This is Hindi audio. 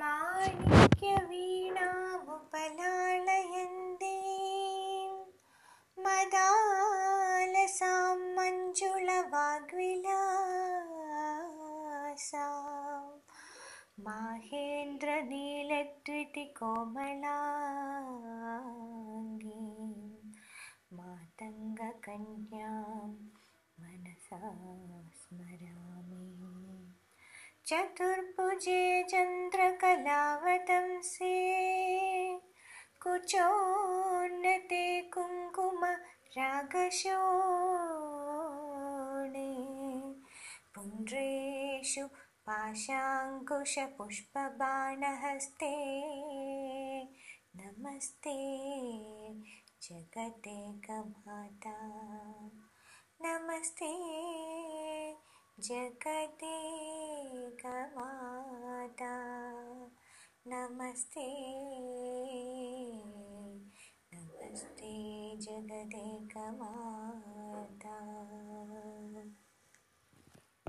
माणिक्यवीणामुपलाळयन्ते मदालसां मञ्जुळवाग्विलासां माहेन्द्रनीलद्वितिकोमलाङ्गीं। मातङ्गकन्यां मनसा स्मरामि चतुर्भुजे चन्द्रकलावतंसे। कुचोन्नते कुङ्कुमरागशोणे पुण्ड्रेषु पाशाङ्कुशपुष्पबाणहस्ते। नमस्ते जगते गमाता। नमस्ते जगते माता नमस्ते। नमस्ते जगते कता